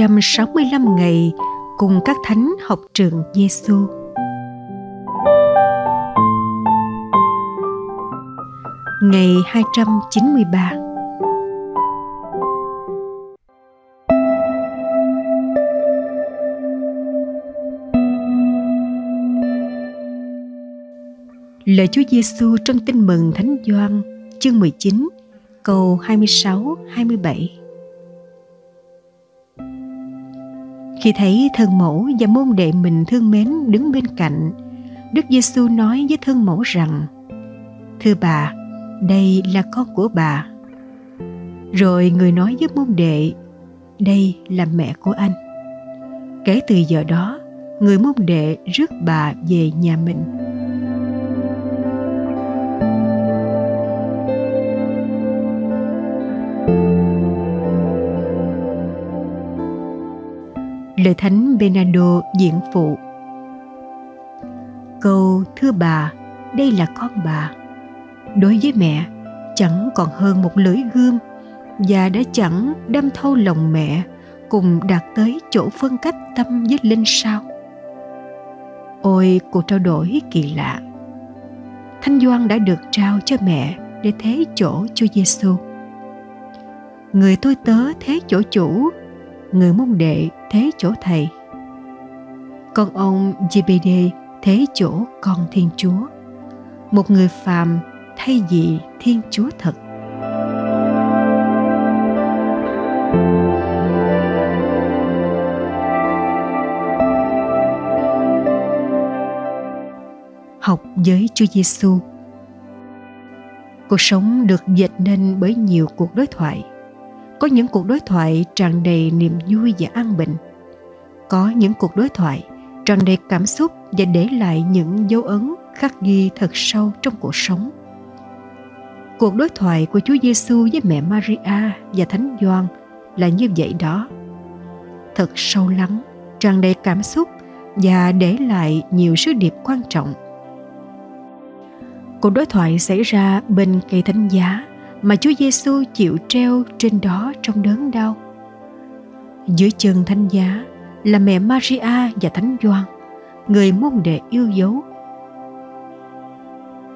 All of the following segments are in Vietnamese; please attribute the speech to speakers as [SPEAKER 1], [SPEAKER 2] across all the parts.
[SPEAKER 1] 365 ngày cùng các thánh học trường Giêsu. Ngày 293 Lời Chúa Giêsu trong Tin mừng Thánh Gioan, chương 19 câu 26 27. Khi thấy thân mẫu và môn đệ mình thương mến đứng bên cạnh, Đức Giêsu nói với thân mẫu rằng: "Thưa bà, đây là con của bà." Rồi người nói với môn đệ: "Đây là mẹ của anh." Kể từ giờ đó, người môn đệ rước bà về nhà mình. Lời thánh Bernardo diễn phụ. Câu thưa bà, đây là con bà. Đối với mẹ, chẳng còn hơn một lưỡi gươm và đã chẳng đâm thâu lòng mẹ cùng đạt tới chỗ phân cách tâm với linh sao? Ôi cuộc trao đổi kỳ lạ. Thanh doan đã được trao cho mẹ để thế chỗ Chúa Giêsu. Người tôi tớ thế chỗ chủ người môn đệ thế chỗ thầy. Con ông GBD thế chỗ con Thiên Chúa. Một người phàm thay vì Thiên Chúa thật. Học với Chúa Giêsu. Cuộc sống được dệt nên bởi nhiều cuộc đối thoại có những cuộc đối thoại tràn đầy niềm vui và an bình. Có những cuộc đối thoại tràn đầy cảm xúc và để lại những dấu ấn khắc ghi thật sâu trong cuộc sống. Cuộc đối thoại của Chúa Giêsu với mẹ Maria và Thánh Gioan là như vậy đó. Thật sâu lắng, tràn đầy cảm xúc và để lại nhiều sứ điệp quan trọng. Cuộc đối thoại xảy ra bên cây thánh giá mà Chúa Giêsu chịu treo trên đó trong đớn đau. Dưới chân thánh giá là mẹ Maria và Thánh Gioan, người môn đệ yêu dấu.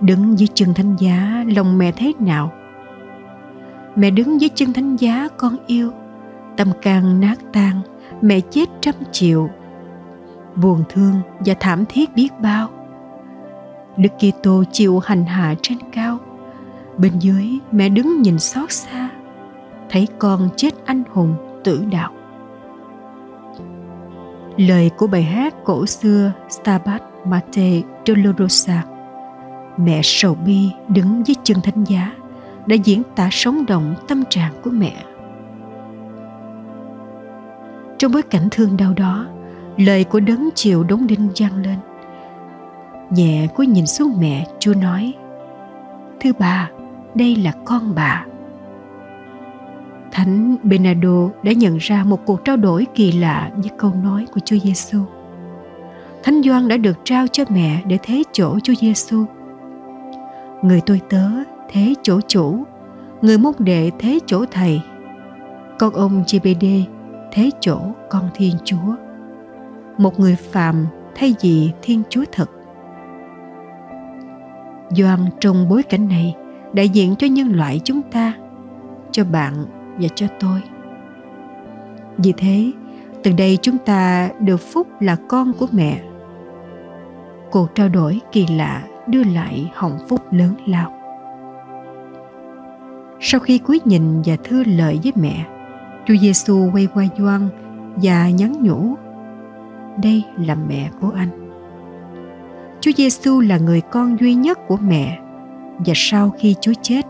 [SPEAKER 1] Đứng dưới chân thánh giá lòng mẹ thế nào? Mẹ đứng dưới chân thánh giá con yêu, tâm can nát tan, mẹ chết trăm triệu. Buồn thương và thảm thiết biết bao. Đức Kitô chịu hành hạ trên cao – bên dưới, mẹ đứng nhìn xót xa, thấy con chết anh hùng tử đạo. Lời của bài hát cổ xưa Stabat Mater Dolorosa mẹ sầu bi đứng dưới chân thánh giá, đã diễn tả sống động tâm trạng của mẹ. Trong bối cảnh thương đau đó, lời của đấng chiều đống đinh vang lên. Nhẹ cúi nhìn xuống mẹ, chúa nói, thưa bà đây là con bà Thánh Bernardo đã nhận ra một cuộc trao đổi kỳ lạ với câu nói của Chúa Giêsu. Thánh Doan đã được trao cho mẹ để thế chỗ Chúa Giêsu. Người tôi tớ thế chỗ chủ, người môn đệ thế chỗ thầy. Con ông GBD thế chỗ con Thiên Chúa. Một người phàm thay vì Thiên Chúa thật. Doan trong bối cảnh này đại diện cho nhân loại chúng ta, cho bạn và cho tôi. Vì thế, từ đây chúng ta được phúc là con của mẹ. Cuộc trao đổi kỳ lạ đưa lại hồng phúc lớn lao. Sau khi cúi nhìn và thưa lời với mẹ, Chúa Giêsu quay qua Gioan và nhắn nhủ, đây là mẹ của anh. Chúa Giêsu là người con duy nhất của mẹ và sau khi Chúa chết,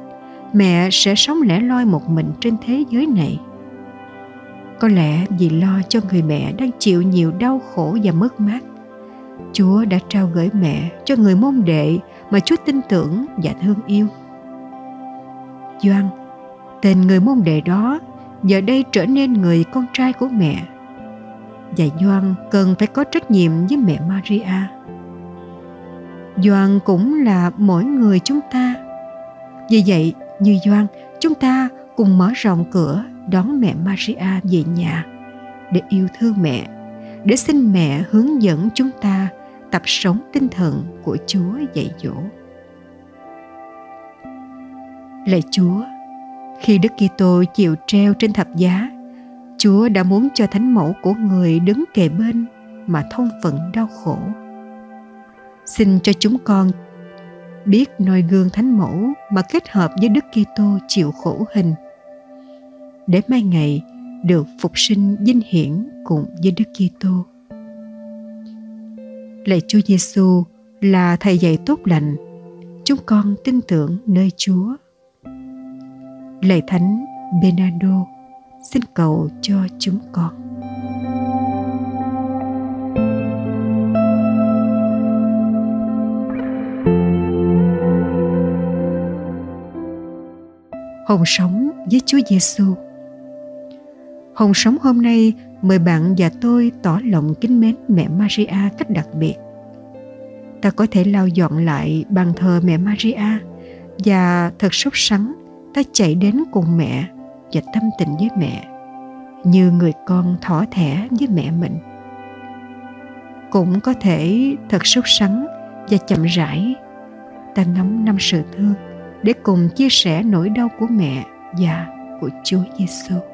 [SPEAKER 1] mẹ sẽ sống lẻ loi một mình trên thế giới này. Có lẽ vì lo cho người mẹ đang chịu nhiều đau khổ và mất mát, Chúa đã trao gửi mẹ cho người môn đệ mà Chúa tin tưởng và thương yêu. Doan, tên người môn đệ đó giờ đây trở nên người con trai của mẹ. Và Doan cần phải có trách nhiệm với mẹ Maria Doan cũng là mỗi người chúng ta. Vì vậy, như Doan, chúng ta cùng mở rộng cửa đón mẹ Maria về nhà để yêu thương mẹ để xin mẹ hướng dẫn chúng ta tập sống tinh thần của chúa dạy dỗ lạy chúa khi đức kitô chịu treo trên thập giá chúa đã muốn cho thánh mẫu của người đứng kề bên mà thông phận đau khổ xin cho chúng con biết noi gương thánh mẫu mà kết hợp với Đức Kitô chịu khổ hình để mai ngày được phục sinh vinh hiển cùng với Đức Kitô. Lạy Chúa Giêsu là thầy dạy tốt lành, chúng con tin tưởng nơi Chúa. Lạy Thánh Benado, xin cầu cho chúng con. Hồn sống với Chúa Giêsu. Hồn sống hôm nay, mời bạn và tôi tỏ lòng kính mến mẹ Maria cách đặc biệt. Ta có thể lau dọn lại bàn thờ mẹ Maria và thật sốt sắng, ta chạy đến cùng mẹ và tâm tình với mẹ, như người con thỏ thẻ với mẹ mình. Cũng có thể thật sốt sắng và chậm rãi, ta ngắm năm sự thương để cùng chia sẻ nỗi đau của mẹ và của Chúa Giêsu.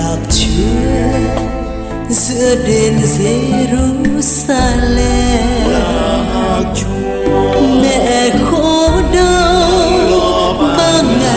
[SPEAKER 2] lạc chúa giữa đền Jerusalem
[SPEAKER 3] lạc chúa.
[SPEAKER 2] Mẹ khổ đau ba ngày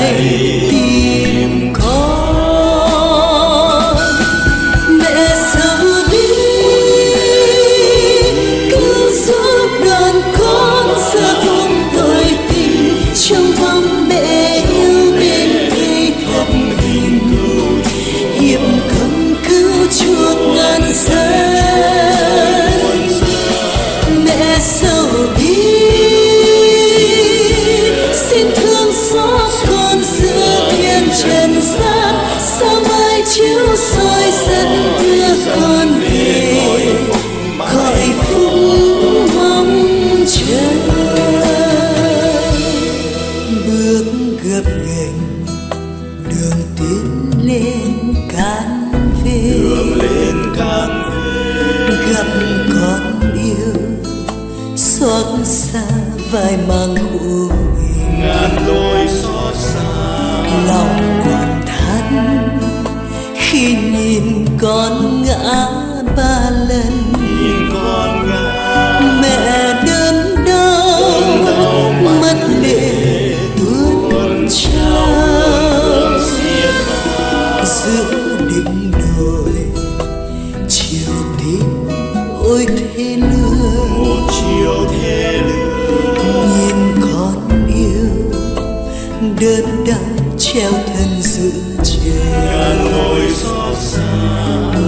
[SPEAKER 3] người lối xa xa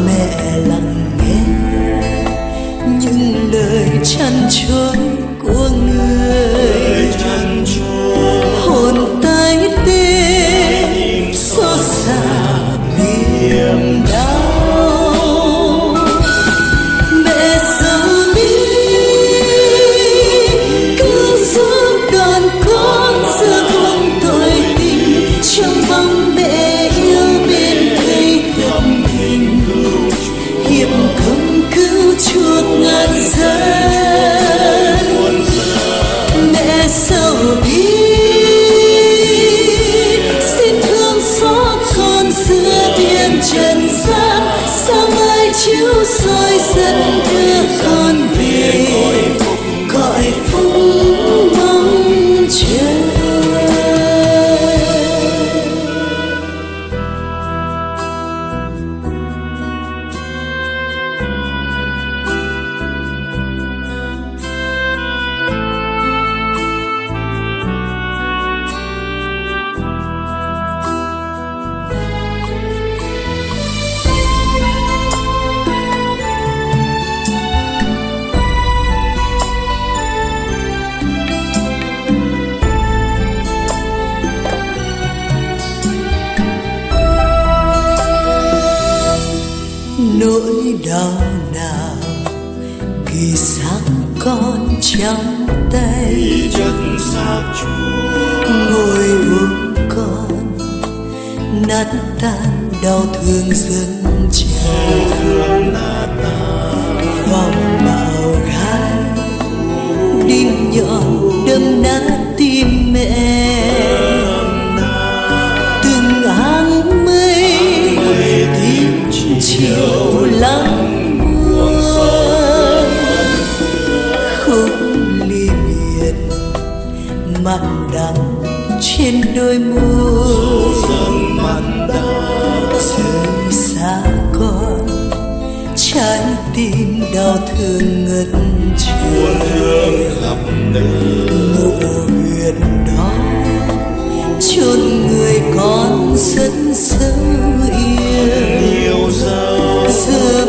[SPEAKER 2] mẹ lặng nghe những lời chăn trối của người. Trong tay.
[SPEAKER 3] Chất xác chúa.
[SPEAKER 2] Ngồi ôm con nát tan đau thương dâng
[SPEAKER 3] tan.
[SPEAKER 2] Vòng bào gai đinh nhọn đâm nát mặn đắng trên đôi môi.
[SPEAKER 3] Dâng mặn đắng
[SPEAKER 2] rời xa con trái tim đau thương ngất trời.
[SPEAKER 3] Thương khắp nơi
[SPEAKER 2] mộ huyệt đó chôn người con rất sâu yêu
[SPEAKER 3] yêu dấu
[SPEAKER 2] giờ